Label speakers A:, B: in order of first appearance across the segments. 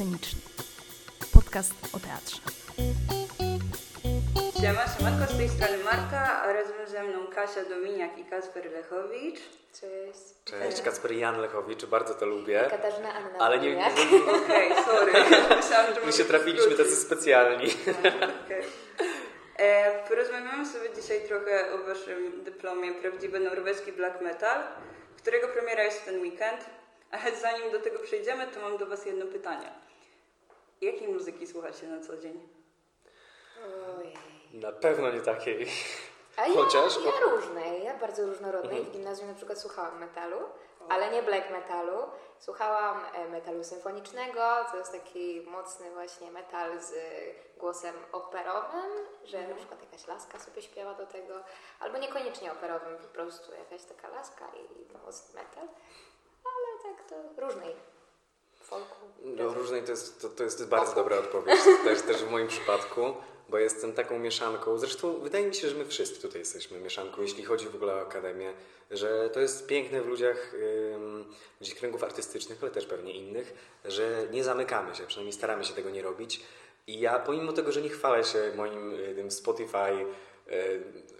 A: Sceniczny. Podcast o teatrze.
B: Siema, siemanko, z tej strony Marta, a razem ze mną Kasia Dominiak i Kasper Lechowicz.
C: Cześć.
D: Cześć, Kacper Jan Lechowicz, bardzo to lubię.
C: Katarzyna Anna.
D: Ale nie, nie,
B: Okej, sorry. Myślałam, że
D: my się trafiliśmy tacy specjalni.
B: Okej. E, porozmawiamy sobie dzisiaj trochę o waszym dyplomie Prawdziwy Norweski Black Metal, którego premiera jest w ten weekend. Ale zanim do tego przejdziemy, to mam do was jedno pytanie. Jakiej muzyki słuchacie na co dzień?
C: Ojej.
D: Na pewno nie takiej.
C: A ja,
D: Chociaż-
C: ja różnej, ja bardzo różnorodnej.
D: Mhm.
C: W gimnazjum na przykład słuchałam metalu, ale nie black metalu. Słuchałam e, metalu symfonicznego, to jest taki mocny właśnie metal z głosem operowym, że
D: Mhm.
C: na przykład jakaś laska sobie śpiewa do tego, albo niekoniecznie operowym, po prostu jakaś taka laska i mocny metal. Ale tak to różnej.
D: No, różnej to jest, to, to jest bardzo dobra odpowiedź, też, też w moim przypadku, bo jestem taką mieszanką. Zresztą wydaje mi się, że my wszyscy tutaj jesteśmy mieszanką, jeśli chodzi w ogóle o akademię, że to jest piękne w ludziach, gdzieś kręgów artystycznych, ale też pewnie innych, że nie zamykamy się, przynajmniej staramy się tego nie robić. I ja, pomimo tego, że nie chwalę się moim y, tym Spotify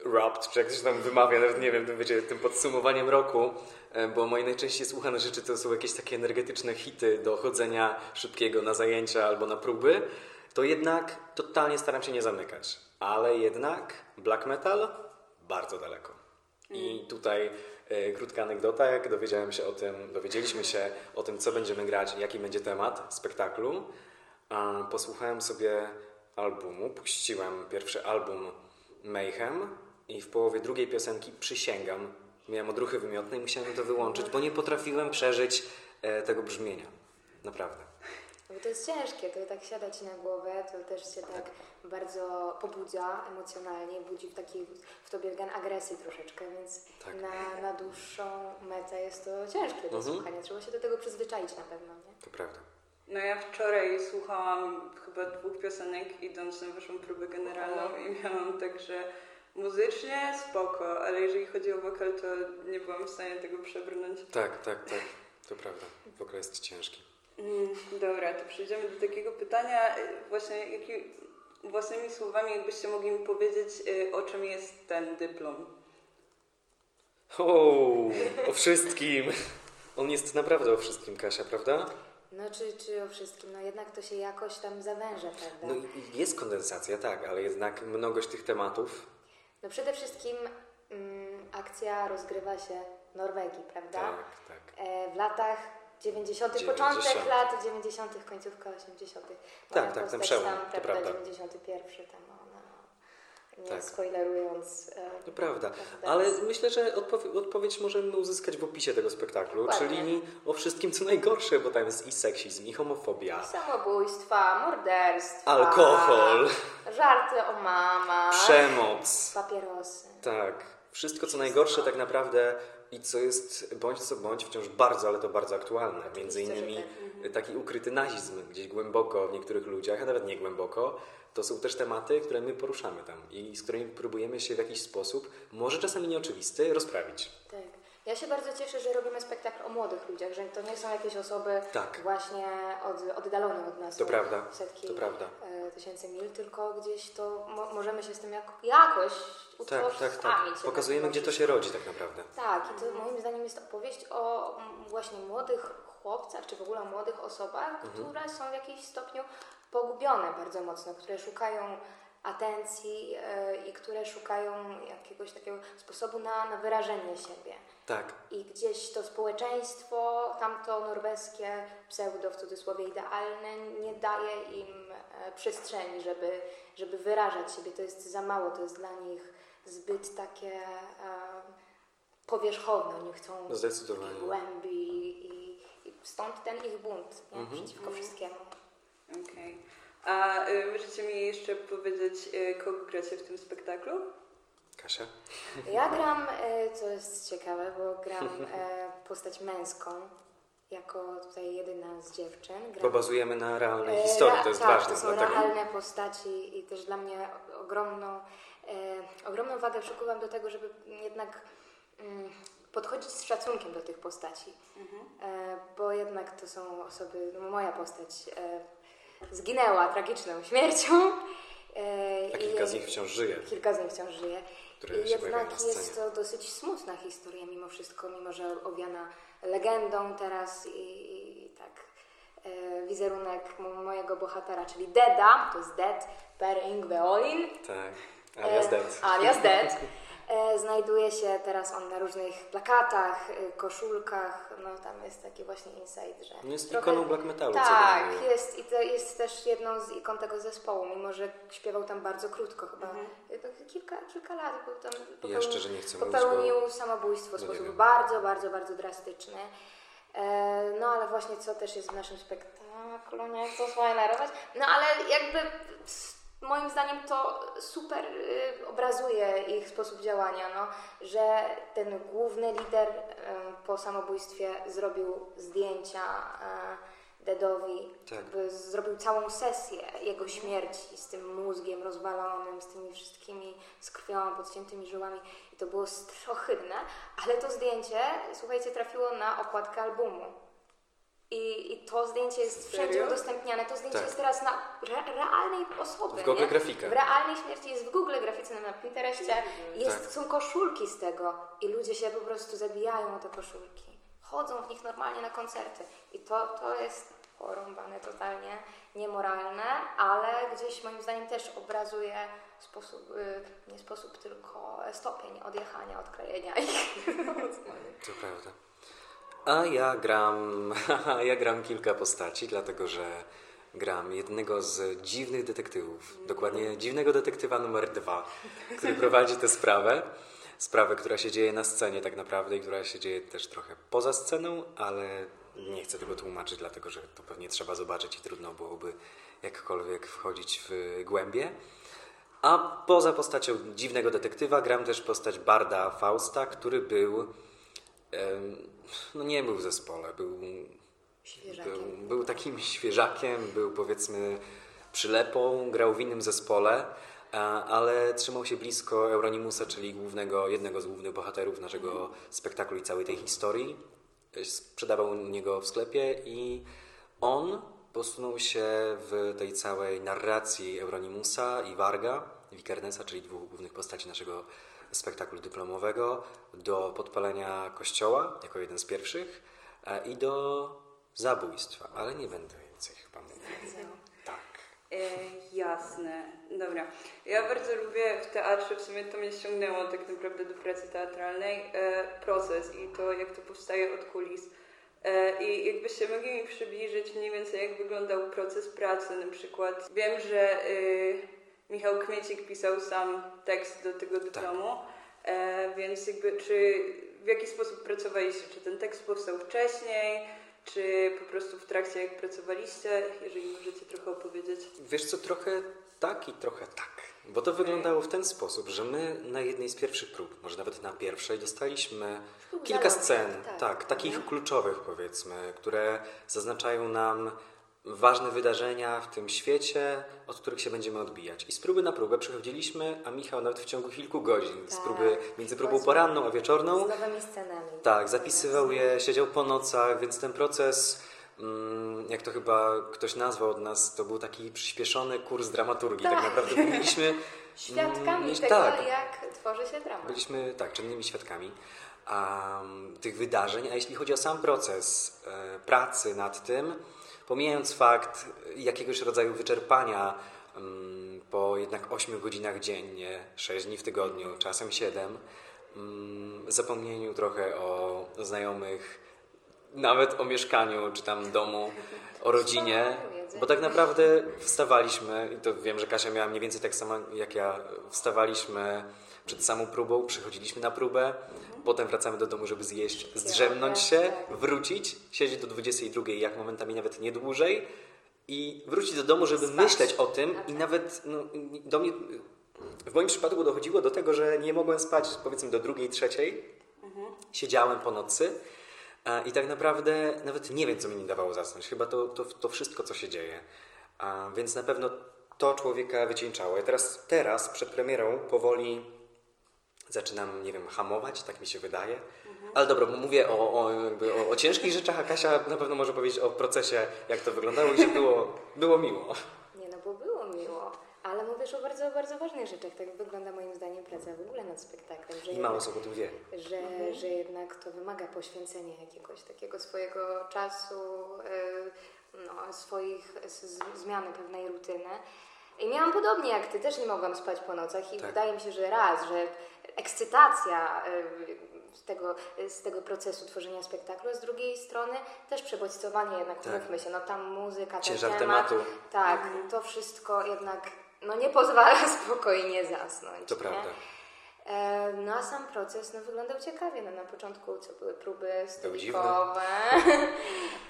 D: Wrapped, czy jak to się tam wymawia, nawet nie wiem, tym, wiecie, tym podsumowaniem roku, e, bo moje najczęściej słuchane rzeczy to są jakieś takie energetyczne hity do chodzenia szybkiego na zajęcia albo na próby, to jednak totalnie staram się nie zamykać. Ale jednak black metal bardzo daleko. I tutaj e, krótka anegdota, jak dowiedziałem się o tym, dowiedzieliśmy się o tym, co będziemy grać, jaki będzie temat spektaklu, posłuchałem sobie albumu, puściłem pierwszy album Mayhem i w połowie drugiej piosenki przysięgam, miałem odruchy wymiotne i musiałem to wyłączyć, bo nie potrafiłem przeżyć e, tego brzmienia. Naprawdę.
C: No Bo to jest ciężkie, to tak siada ci na głowę, to też cię tak bardzo pobudza emocjonalnie, budzi w takiej w tobie gen agresji troszeczkę, więc
D: Tak.
C: na, na dłuższą metę jest to ciężkie do
D: Mhm.
C: słuchania. Trzeba się do tego przyzwyczaić na pewno, nie?
D: To prawda.
B: No ja wczoraj słuchałam chyba dwóch piosenek idąc na waszą próbę generalną i miałam tak, że muzycznie spoko, ale jeżeli chodzi o wokal, to nie byłam w stanie tego przebrnąć.
D: Tak, tak, tak. To prawda. W ogóle jest ciężki.
B: Mm, dobra, to przejdziemy do takiego pytania. Właśnie jaki, własnymi słowami, jakbyście mogli mi powiedzieć, y, o czym jest ten dyplom?
D: O, o wszystkim. On jest naprawdę o wszystkim, Kasia, prawda?
C: No czy, czy o wszystkim, no jednak to się jakoś tam zawęża, prawda?
D: No i jest kondensacja, tak, ale jednak mnogość tych tematów.
C: No przede wszystkim mm, akcja rozgrywa się w Norwegii, prawda?
D: Tak, tak.
C: E, w latach 90.,
D: 90.
C: początek lat 90., końcówka 80.
D: Tak, tak, ten przełom,
C: tam,
D: to
C: prawda,
D: prawda.
C: 91, tam nie
D: Tak.
C: spoilerując. e,
D: To prawda, ale myślę, że odpowie- odpowiedź możemy uzyskać w opisie tego spektaklu,
C: Dokładnie.
D: czyli o wszystkim co najgorsze, bo tam jest i seksizm, i homofobia,
C: Samobójstwa, morderstwa,
D: alkohol,
C: żarty o mama,
D: przemoc.
C: papierosy.
D: Tak, wszystko co najgorsze tak naprawdę i co jest bądź co bądź wciąż bardzo, ale to bardzo aktualne. Między innymi
C: tak.
D: taki ukryty nazizm gdzieś głęboko w niektórych ludziach, a nawet nie głęboko. To są też tematy, które my poruszamy tam i z którymi próbujemy się w jakiś sposób, może czasami nieoczywisty, rozprawić.
C: Tak. Ja się bardzo cieszę, że robimy spektakl o młodych ludziach, że to nie są jakieś osoby
D: Tak.
C: właśnie od, oddalone od nas.
D: To prawda,
C: Setki
D: to prawda.
C: Tysięcy mil, tylko gdzieś to mo- możemy się z tym jak, jakoś
D: Tak, tak, tak.
C: utożsamić się
D: Pokazujemy, gdzie to się rodzi tak naprawdę.
C: Tak, i to moim zdaniem jest opowieść o właśnie młodych chłopcach, czy w ogóle o młodych osobach,
D: Mhm.
C: które są w jakimś stopniu pogubione bardzo mocno, które szukają atencji e, i które szukają jakiegoś takiego sposobu na, na wyrażenie siebie.
D: Tak,
C: I gdzieś to społeczeństwo, tamto norweskie, pseudo w cudzysłowie idealne, nie daje im e, przestrzeni, żeby, żeby wyrażać siebie. To jest za mało, to jest dla nich zbyt takie e, powierzchowne. Oni chcą takiej głębi i, i stąd ten ich bunt nie?
D: Mhm.
C: przeciwko wszystkiemu.
B: Okej. A y, możecie mi jeszcze powiedzieć, y, kogo gracie w tym spektaklu?
D: Kasia?
C: Ja gram, e, co jest ciekawe, bo gram postać męską, jako tutaj jedyna z dziewczyn. Gram
D: Bo bazujemy na realnej historii, to jest
C: tak,
D: ważne.
C: to są
D: dlatego...
C: realne postaci i też dla mnie ogromną, e, ogromną wagę przykuwam do tego, żeby jednak mm, podchodzić z szacunkiem do tych postaci, e, bo jednak to są osoby, no moja postać e, zginęła tragiczną śmiercią. E,
D: A
C: i
D: kilka z nich wciąż żyje.
C: Kilka z nich wciąż żyje. I jednak jest to dosyć smutna historia mimo wszystko, mimo że owiana legendą teraz i, i tak e, wizerunek mojego bohatera, czyli Deda, to jest Dead Per Yngve Olin,
D: Tak. Alias
C: E,
D: Dead.
C: Alias Dead. E, znajduje się teraz on na różnych plakatach, e, koszulkach, no tam jest taki właśnie insight, że...
D: On jest
C: trochę-
D: ikoną black metalu. co
C: Tak,
D: mnie.
C: jest i to jest też jedną z ikon tego zespołu, mimo że śpiewał tam bardzo krótko, chyba to kilka, kilka lat, bo tam popełnił,
D: Ja szczerze nie chcę mówić,
C: popełnił
D: bo-
C: samobójstwo w
D: no
C: sposób bardzo, bardzo, bardzo drastyczny. E, no ale właśnie co też jest w naszym spektaklu, nie chcę spoilerować, no ale jakby moim zdaniem to super y, obrazuje ich sposób działania, no, że ten główny lider y, po samobójstwie zrobił zdjęcia y, Dedowi,
D: Tak.
C: zrobił całą sesję jego śmierci z tym mózgiem rozwalonym, z tymi wszystkimi, z krwią, podciętymi żyłami i to było ohydne, ale to zdjęcie, słuchajcie, trafiło na okładkę albumu. I, I to zdjęcie jest wszędzie
B: Serio?
C: udostępniane. To zdjęcie
D: Tak.
C: jest teraz na re, realnej osoby.
D: W Google
C: nie?
D: Grafika.
C: W realnej śmierci jest w Google grafice na Pinterestie. Jest,
D: Tak.
C: Są koszulki z tego i ludzie się po prostu zabijają o te koszulki. Chodzą w nich normalnie na koncerty. I to, to jest porąbane totalnie, niemoralne, ale gdzieś moim zdaniem też obrazuje sposób, y, nie sposób, tylko stopień odjechania, odklejenia ich.
D: To prawda. A ja gram, ja gram kilka postaci, dlatego że gram jednego z dziwnych detektywów. Dokładnie dziwnego detektywa numer dwa, który prowadzi tę sprawę. Sprawę, która się dzieje na scenie tak naprawdę i która się dzieje też trochę poza sceną, ale nie chcę tego tłumaczyć, dlatego że to pewnie trzeba zobaczyć i trudno byłoby jakkolwiek wchodzić w głębie. A poza postacią dziwnego detektywa gram też postać Barda Fausta, który był No nie był w zespole, był, był, był takim świeżakiem, był powiedzmy przylepą, grał w innym zespole, a- ale trzymał się blisko Euronimusa, czyli głównego, jednego z głównych bohaterów naszego spektaklu i całej tej historii. Sprzedawał u niego w sklepie i on posunął się w tej całej narracji Euronimusa i Varga, Wikernesa, czyli dwóch głównych postaci naszego spektaklu dyplomowego, do podpalenia kościoła jako jeden z pierwszych e, i do zabójstwa, ale nie będę więcej chyba mówił. Tak.
B: E, jasne. Dobra. Ja bardzo lubię w teatrze, w sumie to mnie ściągnęło tak naprawdę do pracy teatralnej, e, proces i to, jak to powstaje od kulis. E, I jakbyście mogli mi przybliżyć mniej więcej, jak wyglądał proces pracy na przykład. Wiem, że y, Michał Kmiecik pisał sam tekst do tego dyplomu, e, więc jakby czy w jaki sposób pracowaliście? Czy ten tekst powstał wcześniej? Czy po prostu w trakcie jak pracowaliście? Jeżeli możecie trochę opowiedzieć.
D: Wiesz co, trochę tak i trochę tak. Bo to wyglądało w ten sposób, że my na jednej z pierwszych prób, może nawet na pierwszej, dostaliśmy kilka scen,
C: tak.
D: tak, takich kluczowych powiedzmy, które zaznaczają nam ważne wydarzenia w tym świecie, od których się będziemy odbijać. I z próby na próbę przechodziliśmy, a Michał nawet w ciągu kilku godzin, z
C: Tak,
D: próby między próbą poranną a wieczorną,
C: Z nowymi scenami.
D: tak, zapisywał je, siedział po nocach, więc ten proces, mm, jak to chyba ktoś nazwał od nas, to był taki przyspieszony kurs dramaturgii. Tak,
C: Tak.
D: naprawdę byliśmy
C: Świadkami tego,
D: tak,
C: jak tworzy się drama.
D: byliśmy tak, czynnymi świadkami um, tych wydarzeń, a jeśli chodzi o sam proces e, pracy nad tym, pomijając fakt jakiegoś rodzaju wyczerpania mm, po jednak 8 godzinach dziennie, 6 dni w tygodniu, czasem 7, mm, zapomnieniu trochę o znajomych, nawet o mieszkaniu czy tam domu, o rodzinie, bo tak naprawdę wstawaliśmy, i to wiem, że Kasia miała mniej więcej tak samo jak ja, wstawaliśmy przed samą próbą, przychodziliśmy na próbę, potem wracamy do domu, żeby zjeść, zdrzemnąć się, wrócić, siedzieć do 22, jak momentami nawet nie dłużej i wrócić do domu, żeby myśleć o tym i nawet no, do mnie, w moim przypadku dochodziło do tego, że nie mogłem spać powiedzmy do drugiej, trzeciej, siedziałem po nocy e, i tak naprawdę nawet nie wiem, co mi nie dawało zasnąć. Chyba to, to, to wszystko, co się dzieje. A, więc na pewno to człowieka wycieńczało. Ja teraz, teraz przed premierą powoli zaczynam, nie wiem, hamować, tak mi się wydaje. Ale dobra, bo mówię o, o, jakby o, o ciężkich rzeczach, a Kasia na pewno może powiedzieć o procesie, jak to wyglądało i że było, było miło.
C: Nie no, bo było miło. Ale mówisz o bardzo, bardzo ważnych rzeczach. Tak wygląda moim zdaniem praca w ogóle nad spektaklem. Że
D: I mało osób o tym wie.
C: że, że jednak to wymaga poświęcenia jakiegoś takiego swojego czasu, y, no, swoich zmiany pewnej rutyny. I miałam podobnie jak ty, też nie mogłam spać po nocach i
D: Tak.
C: wydaje mi się, że raz, że ekscytacja y, z tego, z tego procesu tworzenia spektaklu, a z drugiej strony też przebodźcowanie jednak,
D: Tak.
C: umówmy się, no tam muzyka, ten
D: Ciężar
C: temat,
D: tematu.
C: tak, to wszystko jednak no, nie pozwala spokojnie zasnąć.
D: To
C: nie?
D: prawda.
C: E, No a sam proces no, wyglądał ciekawie. No, na początku co były próby stolikowe,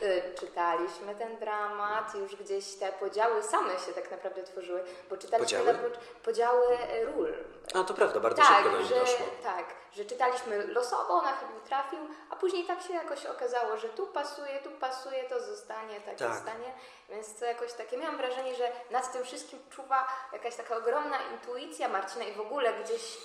C: E, czytaliśmy ten dramat, już gdzieś te podziały same się tak naprawdę tworzyły, bo czytaliśmy
D: Podziały?
C: po- podziały e, ról.
D: A to prawda, bardzo
C: tak,
D: szybko do
C: że,
D: doszło.
C: tak, że czytaliśmy losowo, na chyba trafił, a później tak się jakoś okazało, że tu pasuje, tu pasuje, to zostanie, tak,
D: Tak.
C: zostanie. Więc to jakoś takie, miałam wrażenie, że nad tym wszystkim czuwa jakaś taka ogromna intuicja Marcina i w ogóle gdzieś,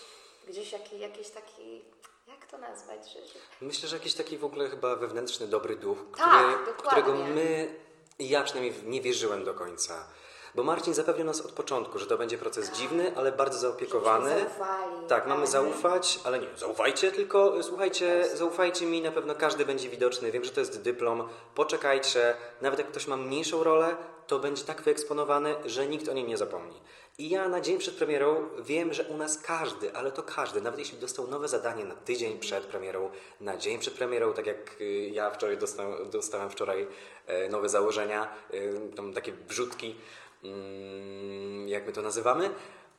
C: gdzieś jaki, jakiś taki, jak to nazwać, że,
D: Myślę, że jakiś taki w ogóle chyba wewnętrzny dobry duch,
C: Tak,
D: który, którego my, ja przynajmniej nie wierzyłem do końca. Bo Marcin zapewnił nas od początku, że to będzie proces dziwny, ale bardzo zaopiekowany.
C: Zaufali.
D: Tak, mamy
C: Mhm.
D: zaufać, ale nie, zaufajcie, tylko słuchajcie, zaufajcie mi, na pewno każdy będzie widoczny. Wiem, że to jest dyplom. Poczekajcie, nawet jak ktoś ma mniejszą rolę, to będzie tak wyeksponowany, że nikt o nim nie zapomni. I ja na dzień przed premierą wiem, że u nas każdy, ale to każdy, nawet jeśli dostał nowe zadanie na tydzień przed premierą, na dzień przed premierą, tak jak y, ja wczoraj dostałem, dostałem wczoraj e, nowe założenia, y, tam takie wrzutki, mm, jak my to nazywamy,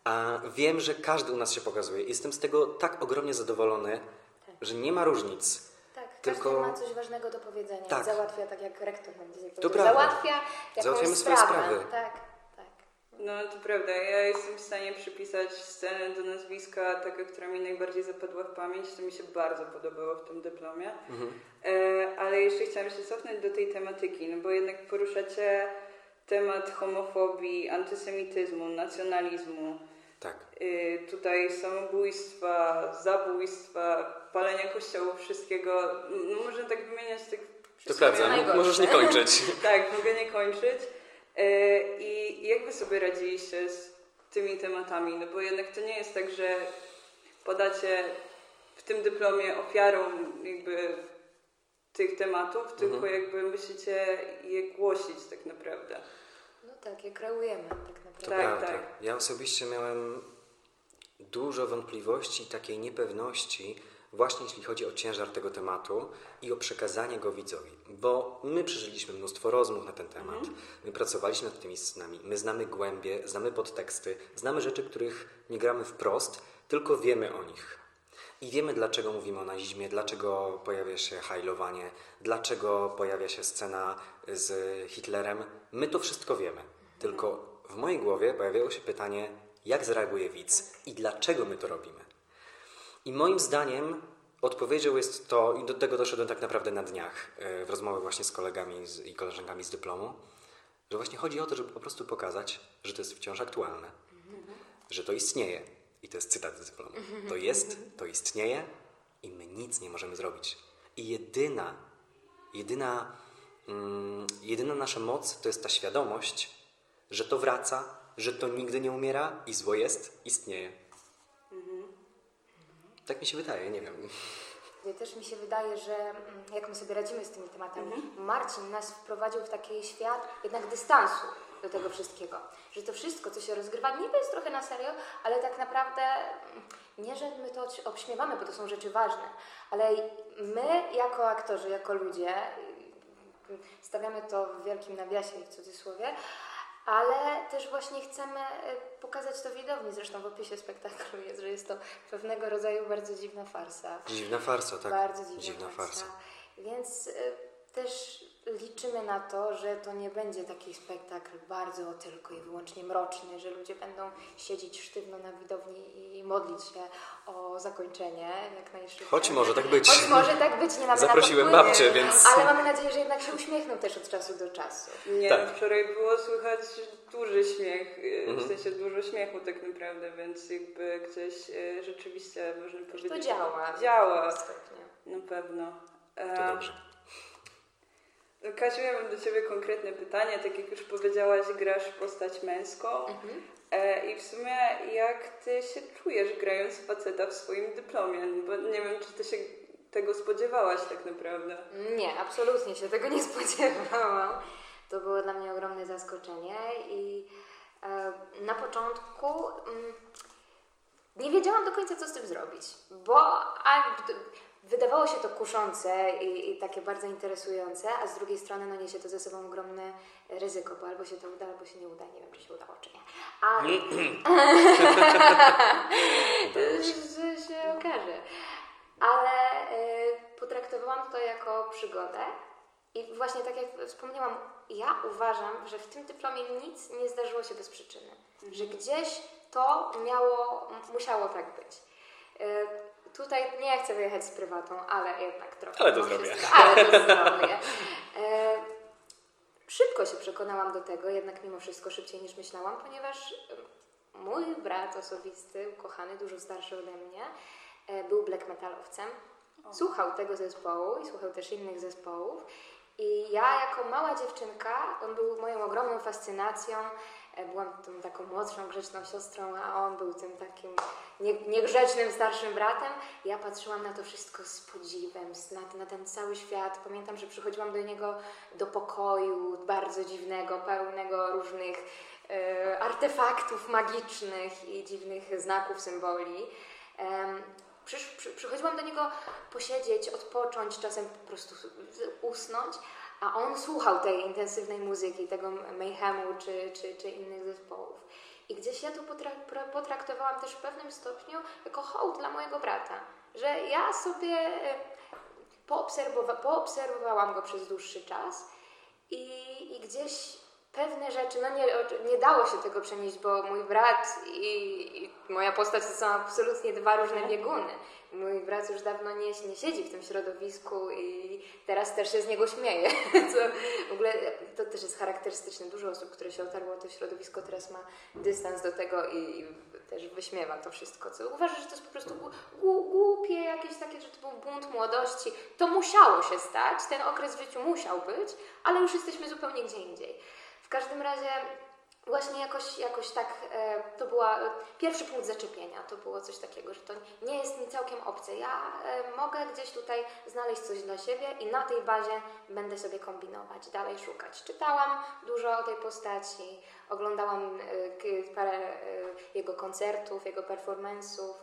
D: a wiem, że każdy u nas się pokazuje. Jestem z tego tak ogromnie zadowolony, że nie ma różnic.
C: Tak,
D: Tylko-
C: każdy ma coś ważnego do powiedzenia.
D: Tak.
C: Załatwia, tak jak rektor dzisiaj
D: To prawda.
C: Załatwia jakąś
D: Załatwiamy swoje
C: sprawę.
D: sprawy.
C: Tak, tak.
B: No to prawda, ja jestem w stanie przypisać scenę do nazwiska, taka, która mi najbardziej zapadła w pamięć, to mi się bardzo podobało w tym dyplomie. E, ale jeszcze chciałam się cofnąć do tej tematyki, no bo jednak poruszacie temat homofobii, antysemityzmu, nacjonalizmu,
D: Tak.
B: y, tutaj samobójstwa, zabójstwa, palenia kościołów, wszystkiego. No można tak wymieniać tych
D: To prawda, możesz nie kończyć.
B: tak, mogę nie kończyć. E, I jak wy sobie radziliście z tymi tematami? No bo jednak to nie jest tak, że podacie w tym dyplomie ofiarą jakby tych tematów, tylko jakby musicie je głosić tak naprawdę.
C: No tak, je kreujemy tak naprawdę.
B: Tak,
D: prawda.
B: tak.
D: Ja osobiście miałem dużo wątpliwości i takiej niepewności, właśnie jeśli chodzi o ciężar tego tematu i o przekazanie go widzowi. Bo my przeżyliśmy mnóstwo rozmów na ten temat, my pracowaliśmy nad tymi scenami, my znamy głębie, znamy podteksty, znamy rzeczy, których nie gramy wprost, tylko wiemy o nich. I wiemy, dlaczego mówimy o nazizmie, dlaczego pojawia się hajlowanie, dlaczego pojawia się scena z Hitlerem. My to wszystko wiemy. Tylko w mojej głowie pojawiało się pytanie, jak zareaguje widz i dlaczego my to robimy. I moim zdaniem odpowiedzią jest to, i do tego doszedłem tak naprawdę na dniach, e, w rozmowie właśnie z kolegami i koleżankami z dyplomu, że właśnie chodzi o to, żeby po prostu pokazać, że to jest wciąż aktualne, że to istnieje. I to jest cytat z dyplomu. To jest, to istnieje i my nic nie możemy zrobić. I jedyna, jedyna, mm, jedyna nasza moc to jest ta świadomość, że to wraca, że to nigdy nie umiera i zło jest, istnieje. Tak mi się wydaje, nie wiem.
C: Też mi się wydaje, że mm, jak my sobie radzimy z tymi tematami, Marcin nas wprowadził w taki świat jednak dystansu do tego wszystkiego. Że to wszystko, co się rozgrywa, niby jest trochę na serio, ale tak naprawdę mm, nie, że my to obśmiewamy, bo to są rzeczy ważne, ale my jako aktorzy, jako ludzie, y, stawiamy to w wielkim nawiasie i w cudzysłowie, ale też właśnie chcemy y, pokazać to widowni. Zresztą w opisie spektaklu jest, że jest to pewnego rodzaju bardzo dziwna farsa.
D: Dziwna farsa, tak?
C: Bardzo dziwna, farsa. Więc y, też liczymy na to, że to nie będzie taki spektakl bardzo tylko i wyłącznie mroczny, że ludzie będą siedzieć sztywno na widowni i modlić się o zakończenie jak najszybciej.
D: Choć może tak być.
C: Choć może tak być, nie mamy
D: Zaprosiłem
C: na
D: babcię, więc-
C: Ale mamy nadzieję, że jednak się uśmiechną też od czasu do czasu.
B: Nie,
D: Tak.
B: wczoraj było słychać duży śmiech, y,
D: Mhm.
B: w sensie dużo śmiechu tak naprawdę, więc jakby gdzieś y, rzeczywiście można powiedzieć...
C: To działa.
B: Działa. Na pewno.
D: To dobrze.
B: Kasiu, ja mam do Ciebie konkretne pytanie. Tak jak już powiedziałaś, grasz postać męską.
C: Mhm.
B: E, I w sumie jak Ty się czujesz grając faceta w swoim dyplomie? Bo nie wiem, czy Ty się tego spodziewałaś tak naprawdę.
C: Nie, absolutnie się tego nie spodziewałam. To było dla mnie ogromne zaskoczenie i e, na początku mm, nie wiedziałam do końca, co z tym zrobić, bo a, wydawało się to kuszące i, i takie bardzo interesujące, a z drugiej strony no, niesie to ze sobą ogromne ryzyko, bo albo się to uda, albo się nie uda. Nie wiem, czy się udało, czy nie.
D: Się.
C: że się okaże. Ale y, potraktowałam to jako przygodę i właśnie tak jak wspomniałam, ja uważam, że w tym dyplomie nic nie zdarzyło się bez przyczyny. Że gdzieś to miało, musiało tak być. Y, tutaj nie chcę wyjechać z prywatą, ale jednak trochę.
D: Ale to zrobię.
C: wszystko- Ale to zrobię. Y, Szybko się przekonałam do tego, jednak mimo wszystko szybciej niż myślałam, ponieważ mój brat osobisty, ukochany, dużo starszy ode mnie, e, był black metalowcem. Słuchał tego zespołu i słuchał też innych zespołów. I ja jako mała dziewczynka, on był moją ogromną fascynacją. E, Byłam tą taką młodszą, grzeczną siostrą, a on był tym takim nie, niegrzecznym starszym bratem. Ja patrzyłam na to wszystko z podziwem, na, na ten cały świat. Pamiętam, że przychodziłam do niego do pokoju bardzo dziwnego, pełnego różnych e, artefaktów magicznych i dziwnych znaków, symboli. Em, Przysz, przy, przychodziłam do niego posiedzieć, odpocząć, czasem po prostu usnąć, a on słuchał tej intensywnej muzyki, tego Mayhemu czy, czy, czy innych zespołów. I gdzieś ja to potraktowałam też w pewnym stopniu jako hołd dla mojego brata, że ja sobie e, poobserwowa- poobserwowałam go przez dłuższy czas i, i gdzieś pewne rzeczy, no nie, nie dało się tego przenieść, bo mój brat i, i moja postać to są absolutnie dwa różne bieguny. Mój brat już dawno nie, nie siedzi w tym środowisku i teraz też się z niego śmieje. Co w ogóle to też jest charakterystyczne. Dużo osób, które się otarło o to środowisko, teraz ma dystans do tego i, i też wyśmiewa to wszystko. Co uważa, że to jest po prostu gł- gł- głupie, jakieś takie, że to był bunt młodości. To musiało się stać, ten okres w życiu musiał być, ale już jesteśmy zupełnie gdzie indziej. W każdym razie właśnie jakoś, jakoś tak e, to była e, pierwszy punkt zaczepienia. To było coś takiego, że to nie jest mi całkiem obce. Ja e, mogę gdzieś tutaj znaleźć coś dla siebie i na tej bazie będę sobie kombinować, dalej szukać. Czytałam dużo o tej postaci, oglądałam e, parę e, jego koncertów, jego performance'ów.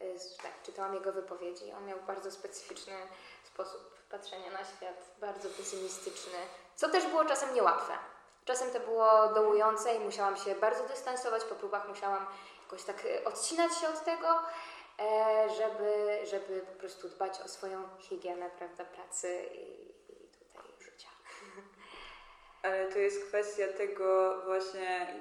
C: E, tak, czytałam jego wypowiedzi. On miał bardzo specyficzny sposób patrzenia na świat, bardzo pesymistyczny, co też było czasem niełatwe. Czasem to było dołujące i musiałam się bardzo dystansować, po próbach musiałam jakoś tak e, odcinać się od tego, e, żeby, żeby po prostu dbać o swoją higienę, prawda, pracy i, i tutaj życia.
B: Ale to jest kwestia tego właśnie,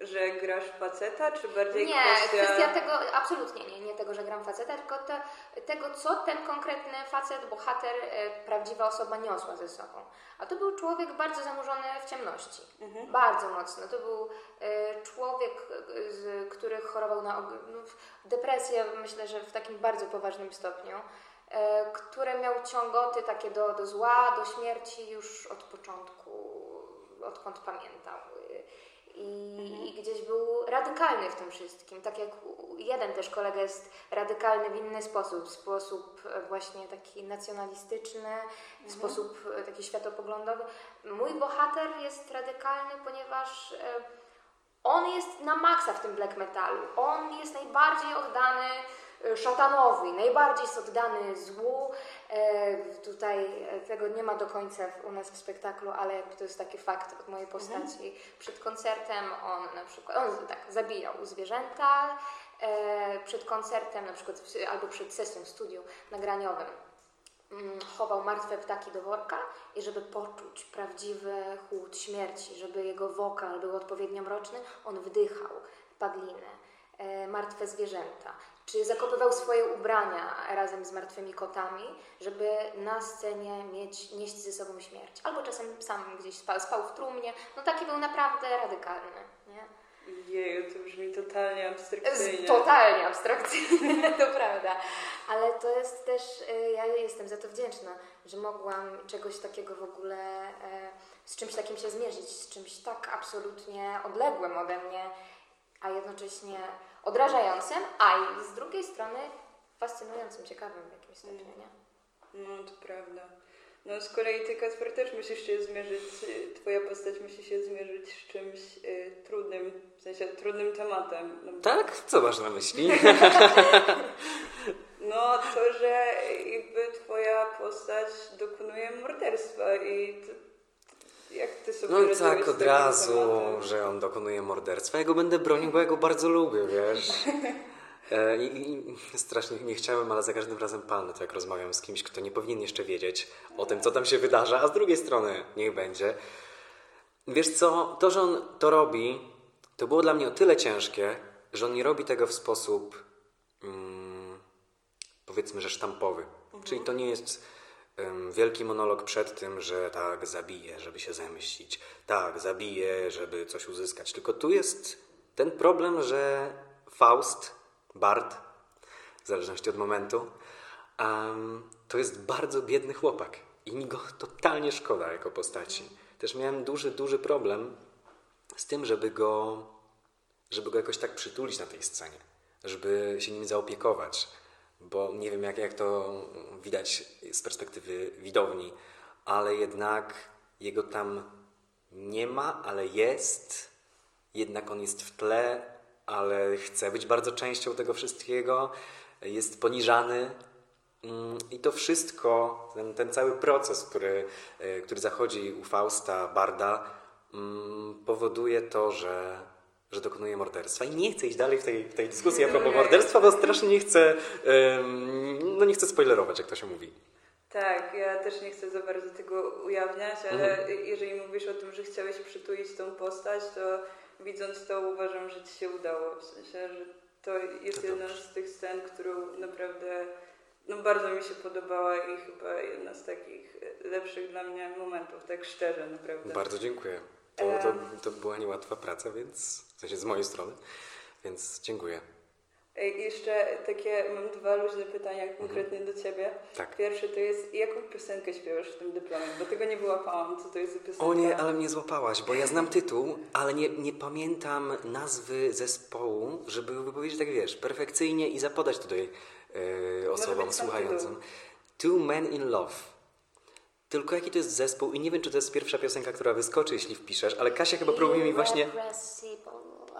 B: że grasz faceta, czy bardziej
C: Nie,
B: kwestia...
C: kwestia tego, absolutnie nie, nie tego, że gram faceta, tylko te, tego, co ten konkretny facet, bohater, e, prawdziwa osoba niosła ze sobą. A to był człowiek bardzo zanurzony w ciemności. Bardzo mocno. To był e, człowiek, e, z, który chorował na no, depresję, myślę, że w takim bardzo poważnym stopniu, e, który miał ciągoty takie do, do zła, do śmierci już od początku, odkąd pamiętał. I, I gdzieś był radykalny w tym wszystkim. Tak jak jeden też kolega jest radykalny w inny sposób. W sposób e, właśnie taki nacjonalistyczny, w sposób e, taki światopoglądowy. Mój bohater jest radykalny, ponieważ e, on jest na maksa w tym black metalu. On jest najbardziej oddany e, szatanowi, najbardziej jest oddany złu. E, Tutaj e, tego nie ma do końca u nas w spektaklu, ale to jest taki fakt od mojej postaci. Przed koncertem on na przykład, on tak, zabijał zwierzęta, e, przed koncertem na przykład albo przed sesją w studiu nagraniowym chował martwe ptaki do worka i żeby poczuć prawdziwy chłód śmierci, żeby jego wokal był odpowiednio mroczny, on wdychał padlinę, e, martwe zwierzęta. Czy zakopywał swoje ubrania razem z martwymi kotami, żeby na scenie mieć, nieść ze sobą śmierć. Albo czasem sam gdzieś spał, spał w trumnie. No taki był naprawdę radykalny. Nie?
B: Jeju, to brzmi totalnie abstrakcyjnie.
C: Totalnie abstrakcyjne, to prawda. Ale to jest też, y, ja jestem za to wdzięczna, że mogłam czegoś takiego w ogóle, e, z czymś takim się zmierzyć, z czymś tak absolutnie odległym ode mnie, a jednocześnie odrażającym, a i z drugiej strony fascynującym, ciekawym w jakimś stopniu, nie?
B: No, to prawda. No, z kolei ty, Kasper, też musisz się zmierzyć, y, twoja postać musi się zmierzyć z czymś y, trudnym, w sensie trudnym tematem. No,
D: Tak? Co masz na myśli?
B: No, to, że jakby twoja postać dokonuje morderstwa i jak ty sobie
D: No tak, od razu,
B: tematem?
D: że on dokonuje morderstwa. Ja go będę bronił, bo ja go bardzo lubię, wiesz. E, I, I strasznie nie chciałem, ale za każdym razem palnę to, jak rozmawiam z kimś, kto nie powinien jeszcze wiedzieć o tym, co tam się wydarza, a z drugiej strony niech będzie. Wiesz co, to, że on to robi, to było dla mnie o tyle ciężkie, że on nie robi tego w sposób mm, powiedzmy, że sztampowy. Czyli to nie jest em, wielki monolog przed tym, że tak, zabije, żeby się zemścić, tak, zabije, żeby coś uzyskać. Tylko tu jest ten problem, że Faust, Bart, w zależności od momentu, em, to jest bardzo biedny chłopak i mi go totalnie szkoda jako postaci. Też miałem duży, duży problem z tym, żeby go, żeby go jakoś tak przytulić na tej scenie, żeby się nim zaopiekować, bo nie wiem jak, jak to widać z perspektywy widowni, ale jednak jego tam nie ma, ale jest, jednak on jest w tle, ale chce być bardzo częścią tego wszystkiego, jest poniżany, Mm, I to wszystko, ten, ten cały proces, który, e, który zachodzi u Fausta, Barda, mm, powoduje to, że, że dokonuje morderstwa. I nie chcę iść dalej w tej, w tej dyskusji a propos morderstwa, bo strasznie nie chcę, no nie chcę spoilerować, jak to się mówi.
B: Tak, ja też nie chcę za bardzo tego ujawniać, ale jeżeli mówisz o tym, że chciałeś przytulić tą postać, to widząc to uważam, że ci się udało. W sensie, że to jest
D: To
B: jedna z tych scen, którą naprawdę no bardzo mi się podobała i chyba jedna z takich lepszych dla mnie momentów, tak szczerze naprawdę.
D: Bardzo dziękuję. To, to, to była niełatwa praca, więc w sensie z mojej strony, więc dziękuję.
B: Ej, Jeszcze takie, mam dwa luźne pytania konkretnie do Ciebie.
D: Tak.
B: Pierwsze to jest, jaką piosenkę śpiewasz w tym dyplomie? Bo tego nie wyłapałam, co to jest za piosenka.
D: O nie, ale mnie złapałaś, bo ja znam tytuł, ale nie, nie pamiętam nazwy zespołu, żeby wypowiedzieć tak, wiesz, perfekcyjnie i zapodać tutaj e, osobom słuchającym.
B: tytuł.
D: Two Men in Love. Tylko jaki to jest zespół i nie wiem, czy to jest pierwsza piosenka, która wyskoczy, jeśli wpiszesz, ale Kasia chyba próbuje mi właśnie...
C: Irrepressible.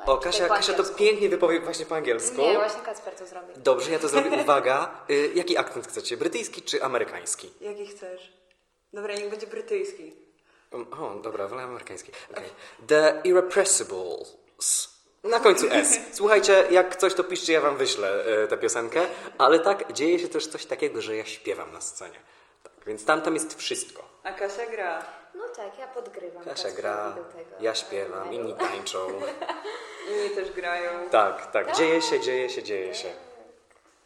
D: O, Kasia,
C: po
D: Kasia to pięknie wypowie właśnie po angielsku.
C: Nie, właśnie Kacper to zrobił.
D: Dobrze, ja to zrobię. Uwaga, y, jaki akcent chcecie? Brytyjski czy amerykański?
B: Jaki chcesz? Dobra, niech będzie brytyjski.
D: Um, O, dobra, wolę amerykański. Okay. The Irrepressibles. Na końcu S. Słuchajcie, jak coś to piszcie, ja wam wyślę e, tę piosenkę, ale tak, dzieje się też coś takiego, że ja śpiewam na scenie. Tak, więc tam, tam jest wszystko.
B: A Kasia gra.
C: No tak, ja podgrywam.
D: Kasia gra,
C: do tego.
D: ja śpiewam, inni tańczą.
B: Inni też grają.
D: Tak, tak, dzieje się, dzieje się, dzieje się.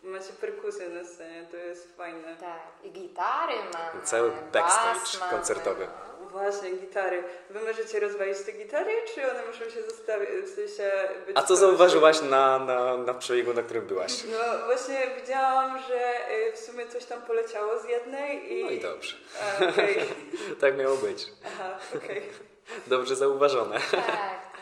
B: Macie perkusję na scenie, to jest fajne.
C: Tak, i gitary mamy.
D: Cały
C: bas
D: backstage
C: mamy.
B: Właśnie, gitary. Wy możecie rozwalić te gitary, czy one muszą się zostawić, w sensie być
D: A co zauważyłaś na, na, na przebiegu, na którym byłaś?
B: No właśnie widziałam, że y, w sumie coś tam poleciało z jednej i...
D: No i dobrze.
B: A, Okej,
D: Tak miało być.
B: aha, okej.
D: Dobrze zauważone.
C: Tak, tak, tak.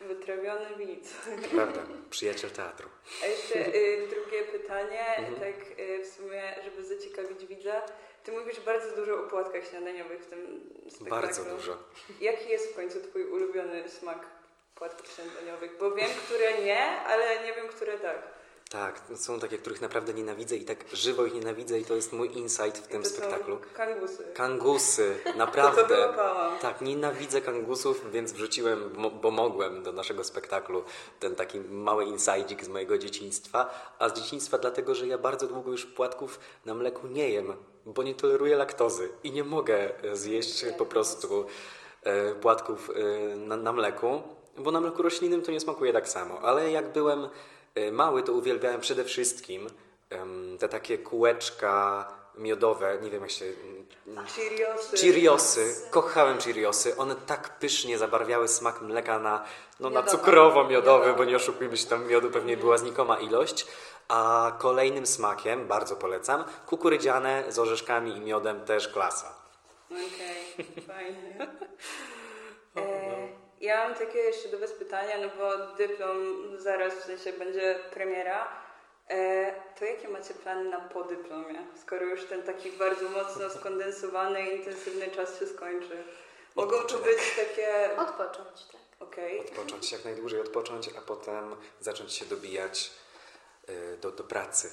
B: Wytrawiony widz.
D: Prawda, przyjaciel teatru.
B: A jeszcze y, drugie pytanie,
D: Mhm.
B: tak y, w sumie, żeby zaciekawić widza. Ty mówisz bardzo dużo o płatkach śniadaniowych w tym spektaklu.
D: Bardzo dużo.
B: Jaki jest w końcu twój ulubiony smak płatków śniadaniowych? Bo wiem, które nie, ale nie wiem, które tak.
D: Tak, są takie, których naprawdę nienawidzę i tak żywo ich nienawidzę i to jest mój insight w tym
B: to
D: spektaklu.
B: kangusy.
D: Kangusy,
B: To to
D: naprawdę.
B: wyłapałam.
D: Tak, nienawidzę kangusów, więc wrzuciłem, bo mogłem do naszego spektaklu ten taki mały insijdzik z mojego dzieciństwa, a z dzieciństwa dlatego, że ja bardzo długo już płatków na mleku nie jem, bo nie toleruję laktozy i nie mogę e, zjeść po prostu e, płatków e, na, na mleku, bo na mleku roślinnym to nie smakuje tak samo, ale jak byłem mały, to uwielbiałem przede wszystkim te takie kółeczka miodowe, nie wiem jak się...
B: Cheeriosy.
D: Cheeriosy, kochałem Cheeriosy. One tak pysznie zabarwiały smak mleka na, no, na cukrowo-miodowy, bo nie oszukujmy się, tam miodu pewnie była znikoma ilość. A kolejnym smakiem, bardzo polecam, kukurydziane z orzeszkami i miodem też klasa.
B: Okej, fajnie. E, ja mam takie jeszcze do Was pytania, no bo dyplom zaraz, w sensie będzie premiera. E, to jakie macie plany na podyplomie, skoro już ten taki bardzo mocno skondensowany intensywny czas się skończy? Mogą to
D: Odpoczynek.
B: być takie...
C: Odpocząć, tak.
B: Okej.
D: Odpocząć, jak najdłużej odpocząć, a potem zacząć się dobijać y, do, do pracy.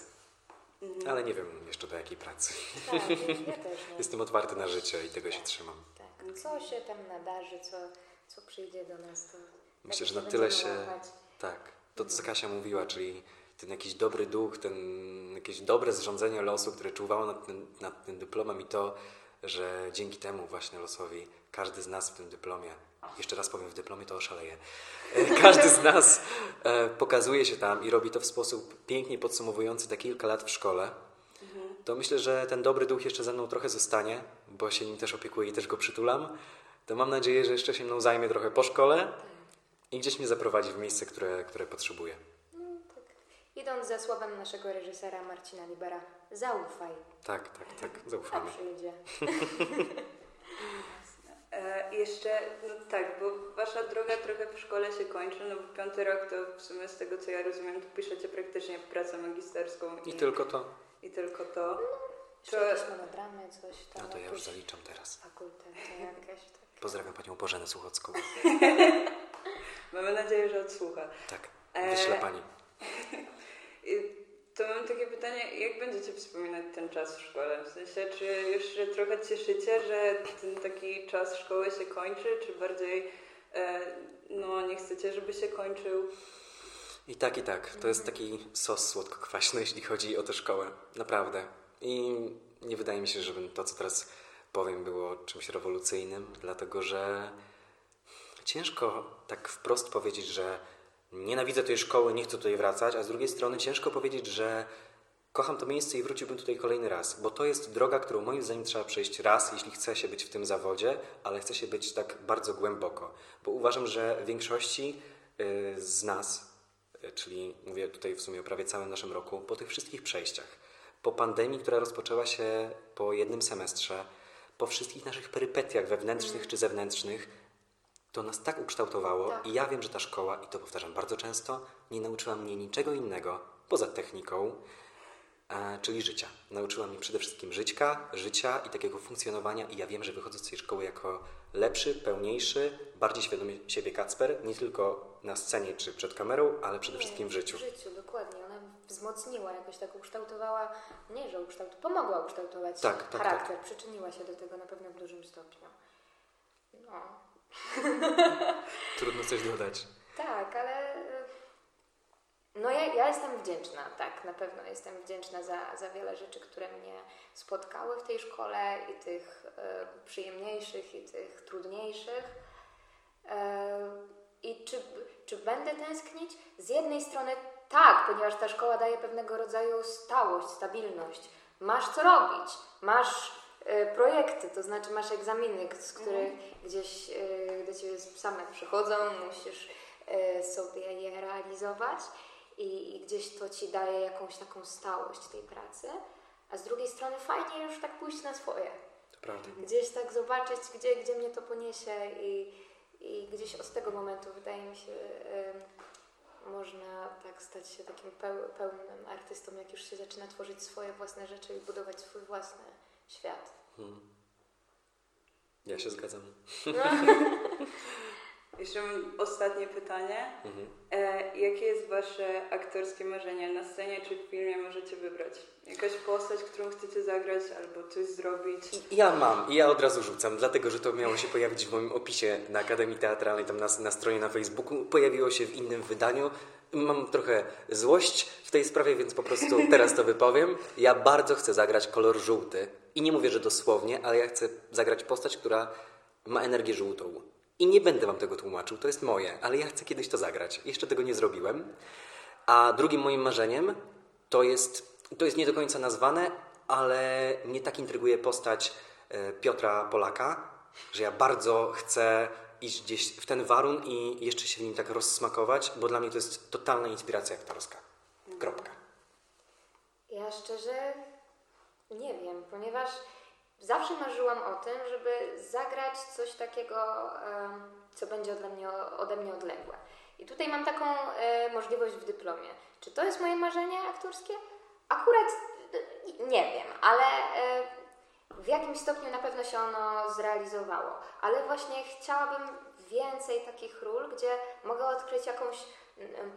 D: Ale nie wiem jeszcze do jakiej pracy.
C: Tak, ja też nie.
D: Jestem otwarty na życie i tego się trzymam.
C: Tak, co się tam nadarzy, co, co przyjdzie do nas, to
D: Myślę,
C: tak
D: że na
C: się
D: tyle się.
C: łapać.
D: Tak. To, co Kasia mówiła, czyli ten jakiś dobry duch, ten jakieś dobre zrządzenie losu, które czuwało nad tym, nad tym dyplomem i to, że dzięki temu właśnie losowi każdy z nas w tym dyplomie, jeszcze raz powiem, w dyplomie to oszaleje, e, każdy z nas e, pokazuje się tam i robi to w sposób pięknie podsumowujący te kilka lat w szkole, to myślę, że ten dobry duch jeszcze ze mną trochę zostanie, bo się nim też opiekuję i też go przytulam. To mam nadzieję, że jeszcze się mną zajmie trochę po szkole i gdzieś mnie zaprowadzi w miejsce, które, które potrzebuję.
C: Idąc za słowem naszego reżysera Marcina Libera, zaufaj,
D: Tak, tak, tak,
C: a
D: zaufamy.
C: przyjdzie.
B: E, jeszcze, no tak, bo wasza droga trochę w szkole się kończy, no bo piąty rok to w sumie z tego co ja rozumiem, to piszecie praktycznie pracę magisterską
D: I tylko to.
B: i tylko to.
C: Czy
B: To-
C: jakieś monodramy, coś tam,
D: No to ja już zaliczam teraz.
C: fakultety jakieś takie.
D: Pozdrawiam panią Bożenę Słuchocką.
B: Mamy nadzieję, że odsłucha.
D: Tak,
B: E,
D: wyślę pani.
B: To mam takie pytanie, jak będziecie wspominać ten czas w szkole? W sensie, czy już się trochę cieszycie, że ten taki czas szkoły się kończy, czy bardziej e, no nie chcecie, żeby się kończył?
D: I tak, i tak. To jest taki sos słodko-kwaśny, jeśli chodzi o tę szkołę. Naprawdę. I nie wydaje mi się, żeby to, co teraz powiem, było czymś rewolucyjnym, dlatego że ciężko tak wprost powiedzieć, że nienawidzę tej szkoły, nie chcę tutaj wracać, a z drugiej strony ciężko powiedzieć, że kocham to miejsce i wróciłbym tutaj kolejny raz, bo to jest droga, którą moim zdaniem trzeba przejść raz, jeśli chce się być w tym zawodzie, ale chce się być tak bardzo głęboko, bo uważam, że większości y, z nas, y, czyli mówię tutaj w sumie o prawie całym naszym roku, po tych wszystkich przejściach, po pandemii, która rozpoczęła się po jednym semestrze, po wszystkich naszych perypetiach wewnętrznych czy zewnętrznych, to nas tak ukształtowało
C: Tak.
D: i ja wiem, że ta szkoła, i to powtarzam bardzo często, nie nauczyła mnie niczego innego poza techniką, e, czyli życia. Nauczyła mnie przede wszystkim żyćka, życia i takiego funkcjonowania i ja wiem, że wychodzę z tej szkoły jako lepszy, pełniejszy, bardziej świadomy siebie Kacper, nie tylko na scenie czy przed kamerą, ale przede wszystkim w życiu.
C: W życiu, dokładnie. Wzmocniła, jakoś tak ukształtowała, nie że ukształtowała, pomogła ukształtować
D: Tak, tak,
C: charakter, przyczyniła się do tego na pewno w dużym stopniu. No,
D: Trudno coś dodać.
C: tak, ale no ja, ja jestem wdzięczna, tak, na pewno jestem wdzięczna za, za wiele rzeczy, które mnie spotkały w tej szkole i tych y, przyjemniejszych, i tych trudniejszych. Y, I czy, czy będę tęsknić? Z jednej strony tak, ponieważ ta szkoła daje pewnego rodzaju stałość, stabilność. Masz co robić, masz y, projekty, to znaczy masz egzaminy, z których gdzieś y, do ciebie same przychodzą, musisz y, sobie je realizować i, i gdzieś to ci daje jakąś taką stałość tej pracy. A z drugiej strony fajnie już tak pójść na swoje
D: prawda.
C: gdzieś tak zobaczyć, gdzie, gdzie mnie to poniesie i, i gdzieś od tego momentu wydaje mi się można tak stać się takim peł, pełnym artystą, jak już się zaczyna tworzyć swoje własne rzeczy i budować swój własny świat.
D: Hmm. Ja się zgadzam.
B: Jeszcze mam ostatnie pytanie.
D: Mhm.
B: E, jakie jest wasze aktorskie marzenie na scenie czy w filmie możecie wybrać? Jakaś postać, którą chcecie zagrać albo coś zrobić?
D: Ja mam i ja od razu rzucam, dlatego że to miało się pojawić w moim opisie na Akademii Teatralnej, tam na, na stronie na Facebooku. Pojawiło się w innym wydaniu. Mam trochę złość w tej sprawie, więc po prostu teraz to wypowiem. Ja bardzo chcę zagrać kolor żółty. I nie mówię, że dosłownie, ale ja chcę zagrać postać, która ma energię żółtą. I nie będę wam tego tłumaczył, to jest moje, ale ja chcę kiedyś to zagrać. Jeszcze tego nie zrobiłem. A drugim moim marzeniem to jest, to jest nie do końca nazwane, ale mnie tak intryguje postać e, Piotra Polaka, że ja bardzo chcę iść gdzieś w ten warun i jeszcze się w nim tak rozsmakować, bo dla mnie to jest totalna inspiracja aktorska. Kropka.
C: Ja szczerze nie wiem, ponieważ zawsze marzyłam o tym, żeby zagrać coś takiego, co będzie ode mnie, ode mnie odległe. I tutaj mam taką e, możliwość w dyplomie. Czy to jest moje marzenie aktorskie? Akurat e, nie wiem, ale e, w jakimś stopniu na pewno się ono zrealizowało. Ale właśnie chciałabym więcej takich ról, gdzie mogę odkryć jakąś,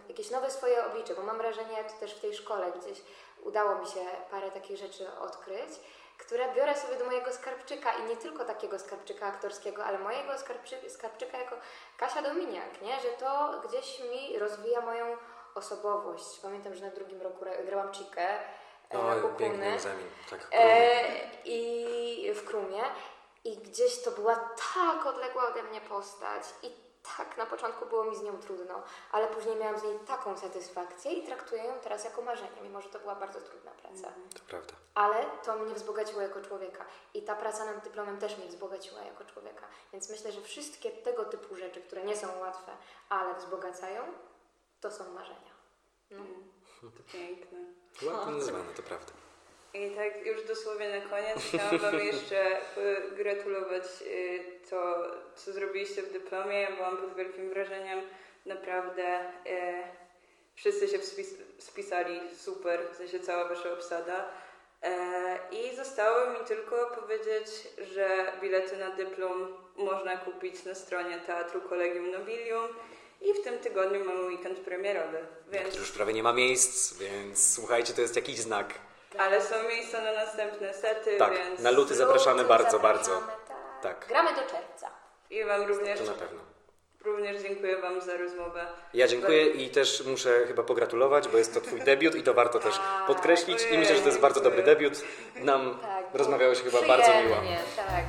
C: jakieś nowe swoje oblicze, bo mam wrażenie, to też w tej szkole gdzieś udało mi się parę takich rzeczy odkryć, które biorę sobie do mojego skarbczyka i nie tylko takiego skarbczyka aktorskiego, ale mojego skarbczy, skarbczyka jako Kasia Dominiak, nie? że to gdzieś mi rozwija moją osobowość. Pamiętam, że na drugim roku ra- grałam Chikę e, na Kukuny.
D: egzamin. Tak,
C: E, I w Krumie. I gdzieś to była tak odległa ode mnie postać i tak na początku było mi z nią trudno, ale później miałam z niej taką satysfakcję i traktuję ją teraz jako marzenie, mimo że to była bardzo trudna praca.
D: to prawda.
C: Ale to mnie wzbogaciło jako człowieka i ta praca nad dyplomem też mnie wzbogaciła jako człowieka. Więc myślę, że wszystkie tego typu rzeczy, które nie są łatwe, ale wzbogacają, to są marzenia. No.
B: To piękne.
D: Ładnie nazwane, to prawda.
B: I tak już dosłownie na koniec chciałam Wam jeszcze gratulować to, co zrobiliście w dyplomie. Byłam pod wielkim wrażeniem. Naprawdę e, wszyscy się wspis spisali super, w sensie cała Wasza obsada. E, I zostało mi tylko powiedzieć, że bilety na dyplom można kupić na stronie Teatru Collegium Nobilium i w tym tygodniu mamy weekend premierowy, więc...
D: Już prawie nie ma miejsc, więc słuchajcie, to jest jakiś znak.
B: Ale są miejsca na następne sety,
D: Tak,
B: więc...
D: na luty zapraszamy
C: Luty
D: bardzo,
C: zapraszamy,
D: bardzo.
C: Tak.
D: Tak.
C: Gramy do czerwca.
B: I Wam również,
D: To na pewno.
B: również dziękuję Wam za rozmowę.
D: Ja dziękuję i też muszę chyba pogratulować, bo jest to Twój debiut i to warto też podkreślić. I myślę, że to jest bardzo dobry debiut. Nam
C: Tak,
D: rozmawiało się chyba bardzo miło.
C: Przyjemnie, Tak.